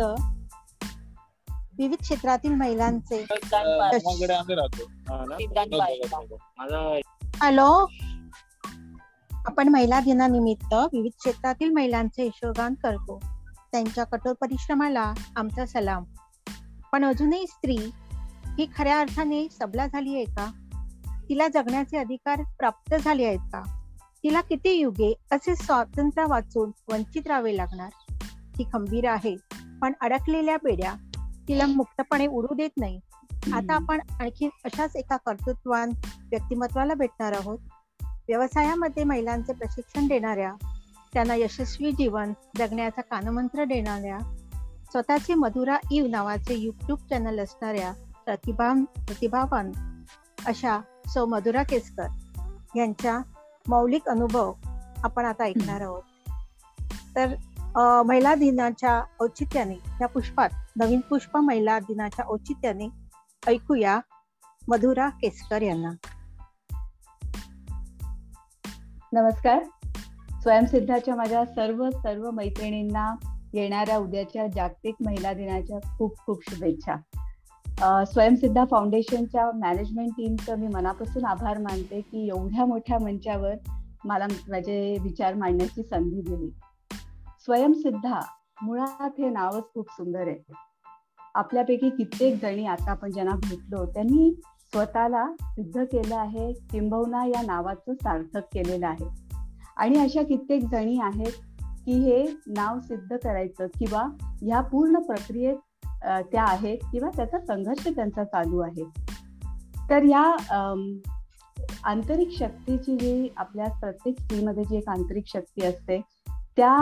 निमित्त विविध क्षेत्रातील महिलांचे. हॅलो? आपण महिला दिनानिमित्त विविध क्षेत्रातील महिलांचे यशोगान करतो. त्यांच्या कठोर परिश्रमाला आमचा सलाम. पण अजूनही स्त्री ही खऱ्या अर्थाने सबला झाली आहे का? तिला जगण्याचे अधिकार प्राप्त झाले आहेत का? तिला किती युगे असे स्वातंत्र्य वाचून वंचित राहावे लागणार? ती खंबीर आहे. पण अडकलेल्या बेड्या तिला मुक्तपणे उडू देत नाही. आता आपण आणखी अशाच एका कर्तृत्वान व्यक्तिमत्वाला भेटणार आहोत. व्यवसायामध्ये महिलांचे प्रशिक्षण देणाऱ्या त्यांना यशस्वी जीवन जगण्याचा कानमंत्र देणाऱ्या स्वतःचे मधुरा इव नावाचे युट्यूब चॅनल असणाऱ्या प्रतिभा प्रतिभावान अशा सौ मधुरा केसकर यांच्या मौलिक अनुभव आपण आता ऐकणार आहोत. तर महिला दिनाच्या औचित्याने या पुष्पात नवीन पुष्प महिला दिनाच्या औचित्याने ऐकूया मधुरा केसकर यांना. नमस्कार. स्वयंसिद्धाच्या माझ्या सर्व सर्व मैत्रिणींना येणाऱ्या उद्याच्या जागतिक महिला दिनाच्या खूप खूप शुभेच्छा. स्वयंसिद्धा फाउंडेशनच्या मॅनेजमेंट टीमचं मी मनापासून आभार मानते की एवढ्या मोठ्या मंचावर मला माझे विचार मांडण्याची संधी दिली. स्वयंसिद्धा मुळात हे नावच खूप सुंदर आहे. आपल्यापैकी कित्येक जणी आता आपण ज्यांना भेटलो त्यांनी स्वतःला सिद्ध केलं आहे किंबहुना या नावाचं सार्थक केलेलं आहे. आणि अशा कित्येक जणी आहेत की हे नाव सिद्ध करायचं किंवा ह्या पूर्ण प्रक्रियेत त्या आहेत किंवा त्याचा संघर्ष त्यांचा चालू आहे. तर या आंतरिक शक्तीची जी आपल्या प्रत्येक स्त्रीमध्ये जी एक आंतरिक शक्ती असते त्या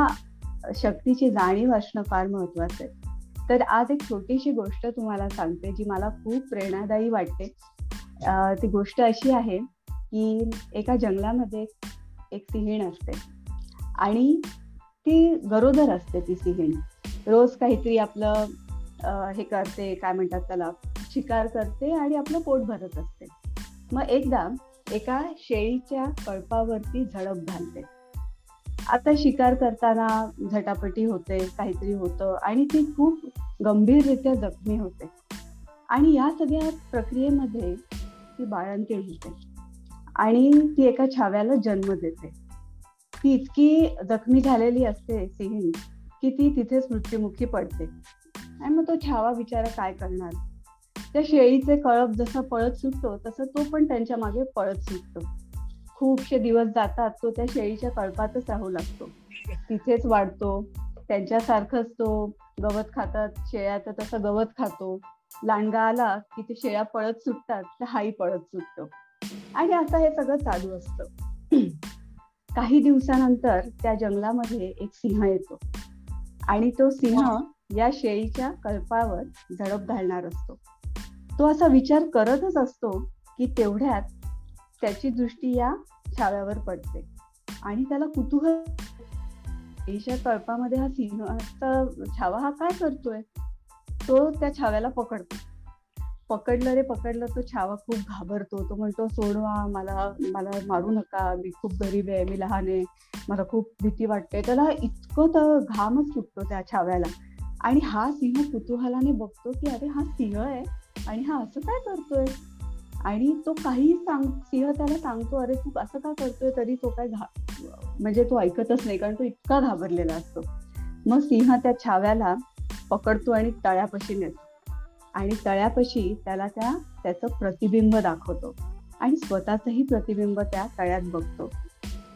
शक्तीची जाणीव असणं फार महत्वाचं आहे. तर आज एक छोटीशी गोष्ट तुम्हाला सांगते जी मला खूप प्रेरणादायी वाटते. ती गोष्ट अशी आहे की एका जंगलामध्ये एक सिंहीण असते आणि ती गरोदर असते ती सिंहीण रोज काहीतरी आपलं हे करते काय म्हणतात त्याला शिकार करते आणि आपलं पोट भरत असते. मग एकदा एका शेळीच्या कळपावरती झडप घालते. आता शिकार करताना झटापटी होते काहीतरी होतं आणि ती खूप गंभीररित्या जखमी होते. आणि या सगळ्या प्रक्रियेमध्ये ती बाळंतीण होते. आणि ती एका छाव्याला जन्म देते. ती इतकी जखमी झालेली असते सिंग की ती तिथेच मृत्युमुखी पडते. आणि मग तो छावा बिचारा काय करणार? त्या शेळीचे कळप जसं पळत सुटतो तसं तो पण त्यांच्या मागे पळत सुटतो. खूपशे दिवस जातात तो त्या शेळीच्या कळपातच राहू लागतो. तिथेच वाढतो त्यांच्यासारखंच तो गवत खातात शेळ्या तर तसं गवत खातो. लांडगा आला की ते शेळ्या पळत सुटतात तर हाही पळत सुटतो. आणि असं हे सगळं चालू असतं. काही दिवसानंतर त्या जंगलामध्ये एक सिंह येतो. आणि तो सिंह या शेळीच्या कल्पावर झडप घालणार असतो. तो असा विचार करतच असतो की तेवढ्यात त्याची दृष्टी या छाव्यावर पडते. आणि त्याला कुतूहल एशिया कळपामध्ये हा सिंहाचा छावा हा काय करतोय? तो त्या छाव्याला पकडतो. पकडलं रे पकडलं. तो छावा खूप घाबरतो. तो म्हणतो सोडवा मला मला मारू नका. मी खूप गरीब आहे मी लहान आहे. मला खूप भीती वाटते. त्याला इतकं तर घामच सुटतो त्या छाव्याला. आणि हा सिंह कुतूहलाने बघतो की अरे हा सिंह आहे आणि हा असं काय करतोय? आणि तो काही सांग सिंह त्याला सांगतो अरे तू असं का करतोय तरी तो काय घा म्हणजे तो ऐकतच नाही कारण तो इतका घाबरलेला असतो. मग सिंह त्या छाव्याला पकडतो आणि तळ्यापाशी नेतो. आणि तळ्यापाशी त्याला त्या त्याचं प्रतिबिंब दाखवतो. आणि स्वतःचंही प्रतिबिंब त्या तळ्यात बघतो.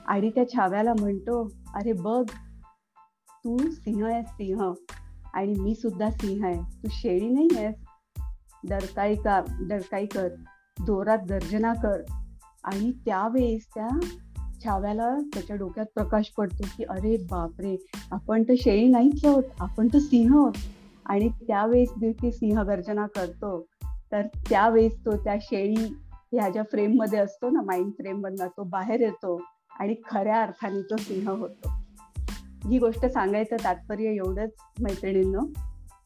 आणि त्या छाव्याला म्हणतो अरे बघ तू सिंह आहेस सिंह. आणि मी सुद्धा सिंह आहे. तू शेळी नाही आहेस. डरकाई का डरकाई कर. जोरात गर्जना कर. आणि त्यावेळेस त्या छाव्याला त्याच्या डोक्यात प्रकाश पडतो की अरे बापरे आपण तर शेळी नाहीच आहोत आपण तर सिंह आहोत. आणि त्यावेळेस ती सिंह गर्जना करतो तर त्यावेळेस तो त्या शेळी ह्या ज्या फ्रेममध्ये असतो ना माइंड फ्रेम मधला तो बाहेर येतो आणि खऱ्या अर्थाने तो सिंह होतो. ही गोष्ट सांगायचं तात्पर्य एवढंच मैत्रिणींनो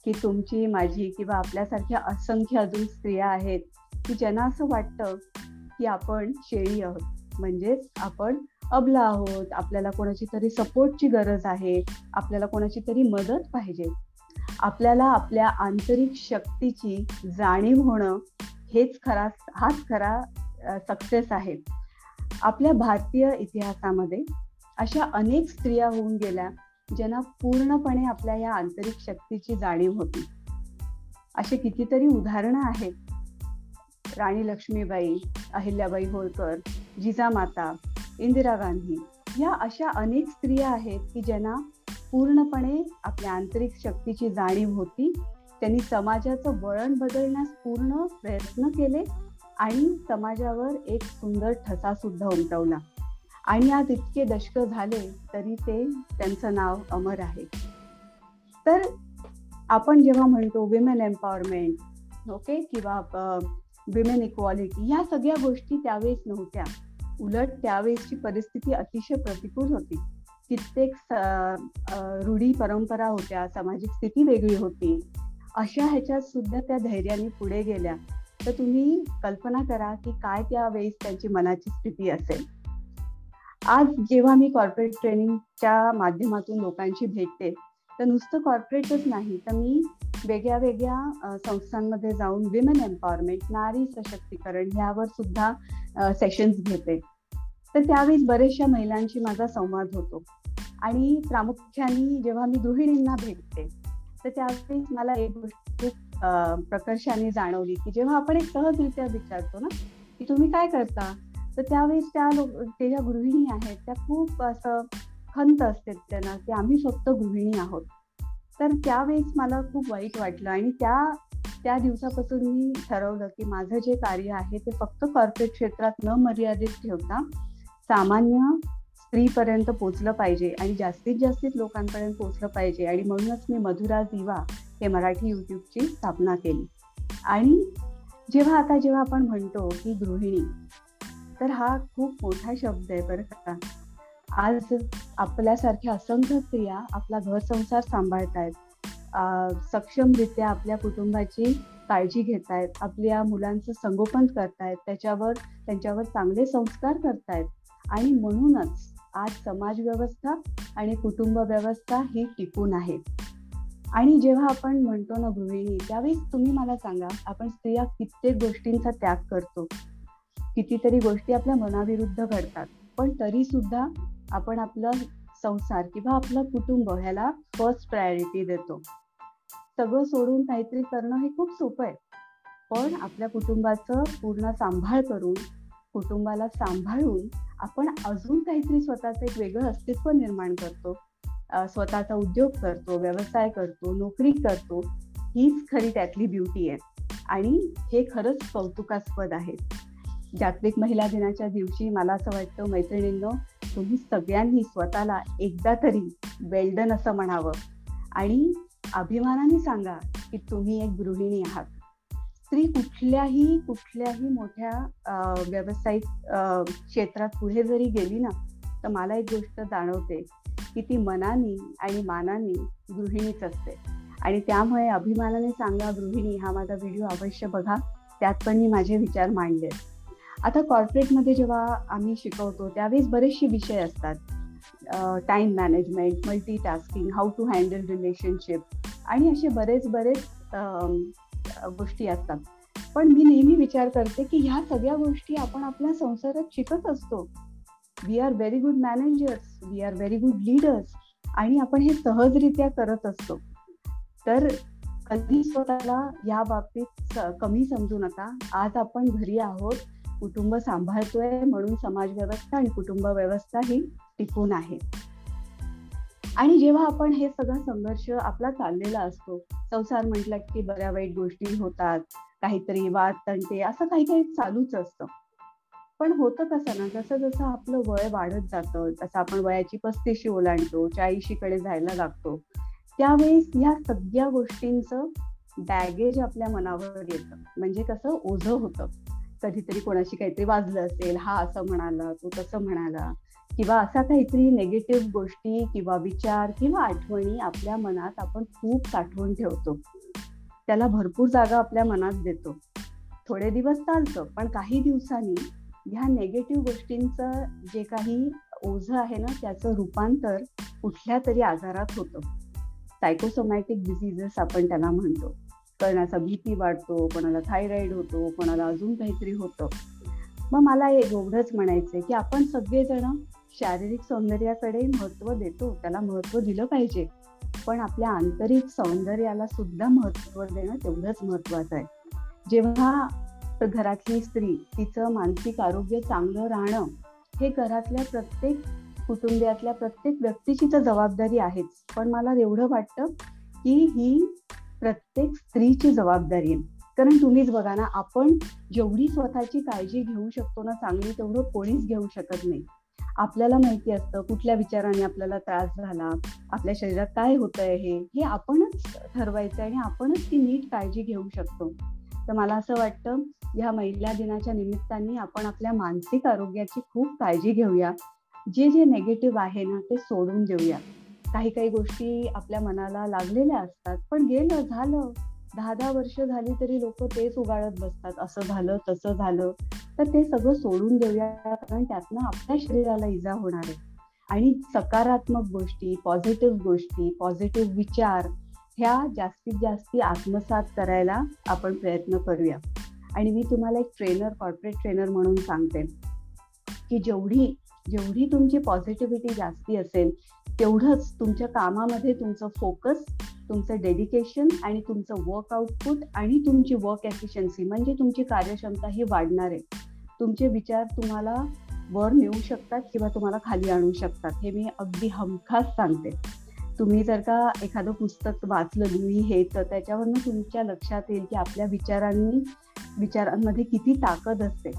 की तुमची माझी किंवा आपल्यासारख्या असंख्य अजून स्त्रिया आहेत की ज्यांना असं वाटतं की आपण शेळी आहोत म्हणजेच आपण अबला आहोत आपल्याला कोणाची तरी सपोर्टची गरज आहे आपल्याला कोणाची तरी मदत पाहिजे. आपल्याला आपल्या आंतरिक शक्तीची जाणीव होणं हेच खरा हाच खरा सक्सेस आहे. आपल्या भारतीय इतिहासामध्ये अशा अनेक स्त्रिया होऊन गेल्या ज्यांना पूर्णपणे आपल्या या आंतरिक शक्तीची जाणीव होती. असे कितीतरी उदाहरणं आहेत राणी लक्ष्मीबाई अहिल्याबाई होळकर जिजामाता इंदिरा गांधी या अशा अनेक स्त्रिया आहेत की ज्यांना पूर्णपणे आपल्या आंतरिक शक्तीची जाणीव होती. त्यांनी समाजाचं वळण बदलण्यास पूर्ण प्रयत्न केले आणि समाजावर एक सुंदर ठसा सुद्धा उमटवला. आणि आज इतके दशक झाले तरी ते त्यांचं नाव अमर आहे. तर आपण जेव्हा म्हणतो विमेन एम्पॉवरमेंट ओके किंवा विमेन इक्वालिटी ह्या सगळ्या गोष्टी त्यावेळेस नव्हत्या. उलट त्यावेळेसची परिस्थिती अतिशय प्रतिकूल होती. कित्येक रूढी परंपरा होत्या सामाजिक स्थिती वेगळी होती. अशा ह्याच्यात सुद्धा त्या धैर्याने पुढे गेल्या. तर तुम्ही कल्पना करा की काय त्यावेळेस त्यांची मनाची स्थिती असेल. आज जेव्हा मी कॉर्पोरेट ट्रेनिंगच्या माध्यमातून लोकांशी भेटते तर नुसतं कॉर्पोरेटच नाही तर मी वेगळ्या वेगळ्या संस्थांमध्ये जाऊन विमेन एम्पॉवरमेंट नारी सशक्तीकरण ह्यावर सुद्धा सेशन्स घेते. तर त्यावेळेस बऱ्याचशा महिलांशी माझा संवाद होतो. आणि प्रामुख्याने जेव्हा मी गृहिणींना भेटते तर त्यावेळेस मला एक गोष्ट खूप प्रकर्षाने जाणवली की जेव्हा आपण एक सहजरित्या विचारतो ना की तुम्ही काय करता? तर त्यावेळेस त्या लोक ते ज्या गृहिणी आहेत त्या खूप असं खंत असते त्यांना की आम्ही फक्त गृहिणी आहोत. तर त्यावेळेस मला खूप वाईट वाटलं आणि त्या त्या दिवसापासून मी ठरवलं की माझं जे कार्य आहे ते फक्त कॉर्पोरेट क्षेत्रात न मर्यादित ठेवता सामान्य स्त्रीपर्यंत पोचलं पाहिजे आणि जास्तीत जास्तीत लोकांपर्यंत पोचलं पाहिजे. आणि म्हणूनच मी मधुरा दिवा हे मराठी युट्यूबची स्थापना केली. आणि जेव्हा आता जेव्हा आपण म्हणतो की गृहिणी तर हा खूप मोठा शब्द आहे बरं का. आज आपल्यासारख्या असंख्य स्त्रिया आपला घर संसार सांभाळतायत सक्षमरित्या आपल्या कुटुंबाची काळजी घेत आहेत आपल्या मुलांचं संगोपन करतायत. त्याच्यावर त्यांच्यावर चांगले संस्कार करतायत. आणि म्हणूनच आज समाज व्यवस्था आणि कुटुंब व्यवस्था ही टिकून आहे. आणि जेव्हा आपण म्हणतो ना गृहिणी त्यावेळी तुम्ही मला सांगा आपण स्त्रिया कित्येक गोष्टींचा त्याग करतो. कितीतरी गोष्टी आपल्या मनाविरुद्ध घडतात. पण तरी सुद्धा आपण आपलं संसार किंवा आपलं कुटुंब ह्याला फर्स्ट प्रायोरिटी देतो. सगळं सोडून काहीतरी करणं हे खूप सोपं आहे. पण आपल्या कुटुंबाचं पूर्ण सांभाळ करून कुटुंबाला सांभाळून आपण अजून काहीतरी स्वतःचं एक वेगळं अस्तित्व निर्माण करतो. स्वतःचा उद्योग करतो व्यवसाय करतो नोकरी करतो हीच खरी त्यातली ब्युटी आहे. आणि हे खरंच कौतुकास्पद आहे. जागतिक महिला दिनाच्या दिवशी मला असं वाटतं मैत्रिणींनो तुम्ही सगळ्यांनी स्वतःला एकदा तरी वेल्डन असं म्हणावं. आणि अभिमानाने सांगा की तुम्ही एक गृहिणी आहात. स्त्री कुठल्याही कुठल्याही मोठ्या व्यावसायिक क्षेत्रात पुढे जरी गेली ना तर मला एक गोष्ट जाणवते की ती मनानी आणि मानाने गृहिणीच असते. आणि त्यामुळे अभिमानाने सांगा गृहिणी हा माझा व्हिडिओ अवश्य बघा. त्यात पण मी माझे विचार मांडले आता कॉर्पोरेटमध्ये जेव्हा आम्ही शिकवतो त्यावेळेस बरेचसे विषय असतात. Time management multi tasking how to handle relationship आणि असे बरेच बरेच गोष्टी असतात. पण मी नेहमी विचार करते की ह्या सगळ्या गोष्टी आपण आपल्या संसारात शिकत असतो. We are very good managers we are very good leaders आणि आपण हे सहजरित्या करत असतो. तर कधी स्वतःला या बाबतीत कमी समजू नका. आज आपण घरी आहोत कुटुंब सांभाळतोय म्हणून समाज व्यवस्था आणि कुटुंब व्यवस्था ही टिकून आहे. आणि जेव्हा आपण हे सगळं संघर्ष आपला चाललेला असतो संसार म्हटलं की बऱ्या वाईट गोष्टी होतात काहीतरी वाद तंटे असं काही काही चालूच असतं. पण होतं कसं ना जसं जसं आपलं वय वाढत जातं जसं आपण वयाची पस्तीशी ओलांडतो चाळीशी कडे जायला लागतो त्यावेळेस ह्या सगळ्या गोष्टींचं बॅगेज आपल्या मनावर येतं. म्हणजे कसं ओझं होतं. कधीतरी कोणाशी काहीतरी वाजलं असेल हा असं म्हणाला तो तसं म्हणाला किंवा असा काहीतरी नेगेटिव्ह गोष्टी किंवा विचार किंवा आठवणी आपल्या मनात आपण खूप साठवून ठेवतो. त्याला भरपूर जागा आपल्या मनात देतो. थोडे दिवस चालतं पण काही दिवसांनी ह्या नेगेटिव्ह गोष्टींचं जे काही ओझ आहे ना त्याचं रूपांतर कुठल्या तरी आजारात होतं. सायकोसोमॅटिक डिसिजेस आपण त्याला म्हणतो. कोणाचा भीती वाढतो कोणाला थायरॉइड होतो कोणाला अजून काहीतरी होतं. मग मला एवढंच म्हणायचंय की आपण सगळेजण शारीरिक सौंदर्याकडे महत्त्व देतो त्याला महत्त्व दिलं पाहिजे. पण आपल्या आंतरिक सौंदर्याला सुद्धा महत्त्व देणं तेवढंच महत्वाचं आहे. जेव्हा घरातली स्त्री तिचं मानसिक आरोग्य चांगलं राहणं हे घरातल्या प्रत्येक कुटुंबियातल्या प्रत्येक व्यक्तीची तर जबाबदारी आहेच. पण मला एवढं वाटतं की ही प्रत्येक स्त्रीची जबाबदारी आहे. कारण तुम्हीच बघा ना आपण जेवढी स्वतःची काळजी घेऊ शकतो ना चांगली तेवढं कोणीच घेऊ शकत नाही. आपल्याला माहिती असतं कुठल्या विचाराने आपल्याला त्रास झाला आपल्या शरीरात काय होत हे हे आपणच ठरवायचं आणि आपणच ती नीट काळजी घेऊ शकतो. तर मला असं वाटतं या महिला दिनाच्या निमित्ताने आपण आपल्या मानसिक आरोग्याची खूप काळजी घेऊया. जे जे नेगेटिव्ह आहे ना ते सोडून देऊया. काही काही गोष्टी आपल्या मनाला लागलेल्या असतात. पण गेलं झालं. दहा दहा वर्ष झाली तरी लोक तेच उगाळत बसतात. असं झालं तसं झालं. तर ते सगळं सोडून देऊया कारण त्यातनं आपल्या शरीराला इजा होणार आहे. आणि सकारात्मक गोष्टी पॉझिटिव्ह गोष्टी पॉझिटिव्ह विचार ह्या जास्तीत जास्त आत्मसात करायला आपण प्रयत्न करूया. आणि मी तुम्हाला एक ट्रेनर कॉर्पोरेट ट्रेनर म्हणून सांगते की जेवढी जेवढी तुमची पॉझिटिव्हिटी जास्ती असेल तेवढंच तुमच्या कामामध्ये तुमचं फोकस तुमचं डेडिकेशन आणि तुमचं वर्क आउटपुट आणि तुमची वर्क एफिशियन्सी म्हणजे तुमची कार्यक्षमता ही वाढणार आहे. तुमचे विचार तुम्हाला वर नेऊ शकतात किंवा तुम्हाला खाली आणू शकतात. हे मी अगदी हमखास सांगते. तुम्ही जर का एखादं पुस्तक वाचलं मी हे तर त्याच्यावरनं तुमच्या लक्षात येईल की आपल्या विचारांनी विचारांमध्ये किती ताकद असते.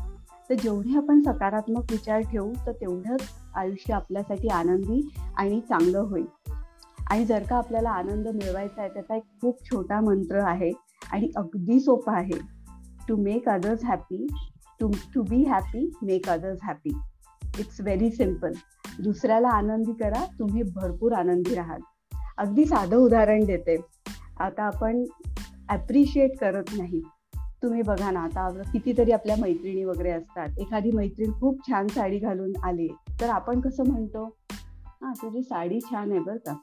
तर जेवढे आपण सकारात्मक विचार ठेवू तर तेवढंच आयुष्य आपल्यासाठी आनंदी आणि चांगलं होईल. आणि जर का आपल्याला आनंद मिळवायचा आहे त्याचा एक खूप छोटा मंत्र आहे आणि अगदी सोपा आहे. To make others happy to to be happy make others happy it's very simple दुसऱ्याला आनंदी करा तुम्ही भरपूर आनंदी राहाल. अगदी साधं उदाहरण देते. आता आपण ॲप्रिशिएट करत नाही. तुम्ही बघा ना आता कितीतरी आपल्या मैत्रिणी वगैरे असतात. एखादी मैत्रीण खूप छान साडी घालून आली तर आपण कसं म्हणतो? हा तुझी साडी छान आहे बरं का.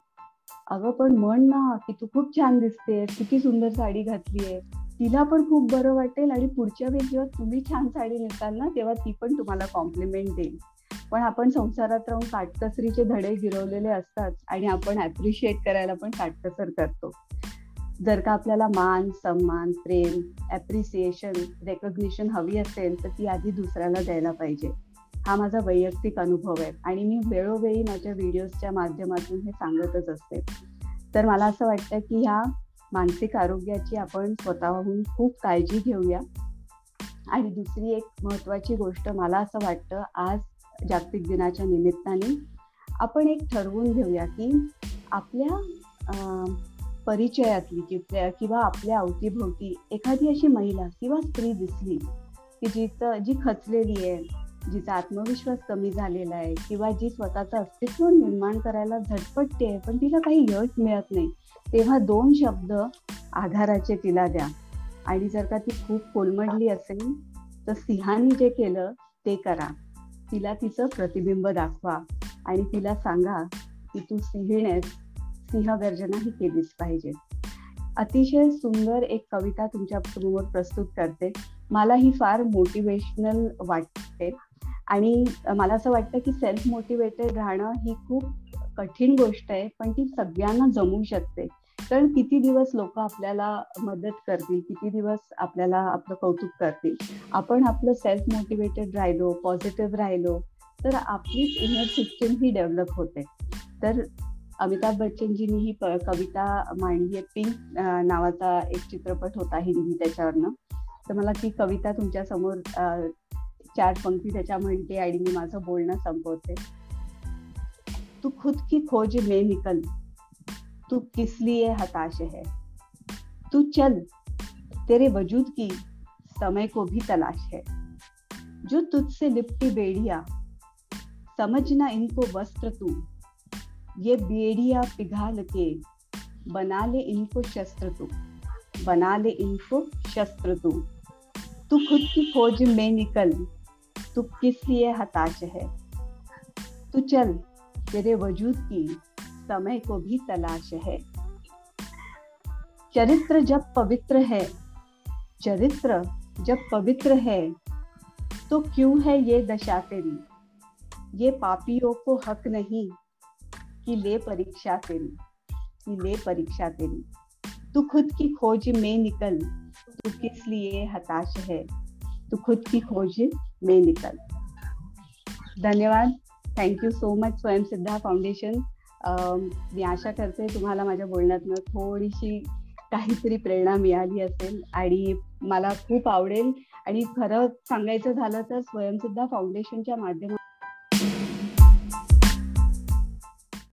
अगं पण म्हण ना की तू खूप छान दिसते किती सुंदर साडी घातली आहे. तिला पण खूप बरं वाटेल आणि पुढच्या वेळी जेव्हा तुम्ही छान साडी नेसाल ना तेव्हा ती पण तुम्हाला कॉम्प्लिमेंट देईल. पण आपण संसारात राहून काटकसरीचे धडे गिरवलेले असतात आणि आपण ऍप्रिशिएट करायला पण काटकसर करतो. जर का आपल्याला मान सन्मान प्रेम ॲप्रिसिएशन रेकॉग्निशन हवी असेल तर ती आधी दुसऱ्याला द्यायला पाहिजे. हा माझा वैयक्तिक अनुभव आहे आणि मी वेळोवेळी माझ्या व्हिडिओजच्या माध्यमातून हे सांगतच असते. तर मला असं वाटतं की ह्या मानसिक आरोग्याची आपण स्वतःहून खूप काळजी घेऊया. आणि दुसरी एक महत्वाची गोष्ट मला असं वाटतं आज जागतिक दिनाच्या निमित्ताने आपण एक ठरवून घेऊया की आपल्या परिचयातली किंवा आपल्या अवतीभोवती एखादी अशी महिला किंवा स्त्री दिसली की जिचं जी खचलेली आहे जिचा आत्मविश्वास कमी झालेला आहे किंवा जी स्वतःचं अस्तित्व निर्माण करायला झटपटते पण तिला काही यश मिळत नाही तेव्हा दोन शब्द आधाराचे तिला द्या. आणि जर का ती खूप कोलमडली असेल तर सिंहाने जे केलं ते करा. तिला तिचं प्रतिबिंब दाखवा. आणि तिला सांगा की तू सिंहिणेस सिंहगर्जना ही केलीच पाहिजे. अतिशय सुंदर एक कविता तुमच्यासमोर प्रस्तुत करते. मला ही फार मोटिवेशनल वाटते. आणि मला असं वाटतं की सेल्फ मोटिवेटेड राहणं ही खूप कठीण गोष्ट आहे पण ती सगळ्यांना जमू शकते. कारण किती दिवस लोक आपल्याला मदत करतील किती दिवस आपल्याला आपलं कौतुक करतील? आपण आपलं सेल्फ मोटिवेटेड राहिलो पॉझिटिव्ह राहिलो तर आपलीच इनर सिस्टीम ही डेव्हलप होते. तर अमिताभ बच्चनजींनी ही कविता मांडली आहे. पिंक नावाचा एक चित्रपट होता हिंदी त्याच्यावरनं. तर मला ती कविता तुमच्यासमोर चार पंक्ती त्याच्या म्हणते आणि मी माझं बोलणं संपवते. तू खुद की खोज में निकल तू किस लिए हताश है? तू चल तेरे वजूद की समय को भी तलाश है। जो तुझसे लिपटी बेड़िया समझना इनको वस्त्र तू। ये बेड़िया पिघाल के बना ले इनको शस्त्र तू, बना ले इनको शस्त्र तू। तू खुद की खोज में निकल, तू किस लिए हताश है? तू चल, तेरे वजूद की समय को भी तलाश है। चरित्र जब पवित्र है, चरित्र जब पवित्र है तो क्यों है ये दशा तेरी? ये पापियों को हक नहीं की ले परीक्षा तेरी की ले परीक्षा तेरी। तू खुद की खोज में निकल तू किस लिए हताश है? तू खुद की खोज में निकल। धन्यवाद। Thank you so much Swayamsiddha foundation मी आशा करते तुम्हाला माझ्या बोलण्यातनं थोडीशी काहीतरी प्रेरणा मिळाली असेल आणि मला खूप आवडेल. आणि खरं सांगायचं झालं तर स्वयंसिद्धा फाउंडेशनच्या माध्यमातून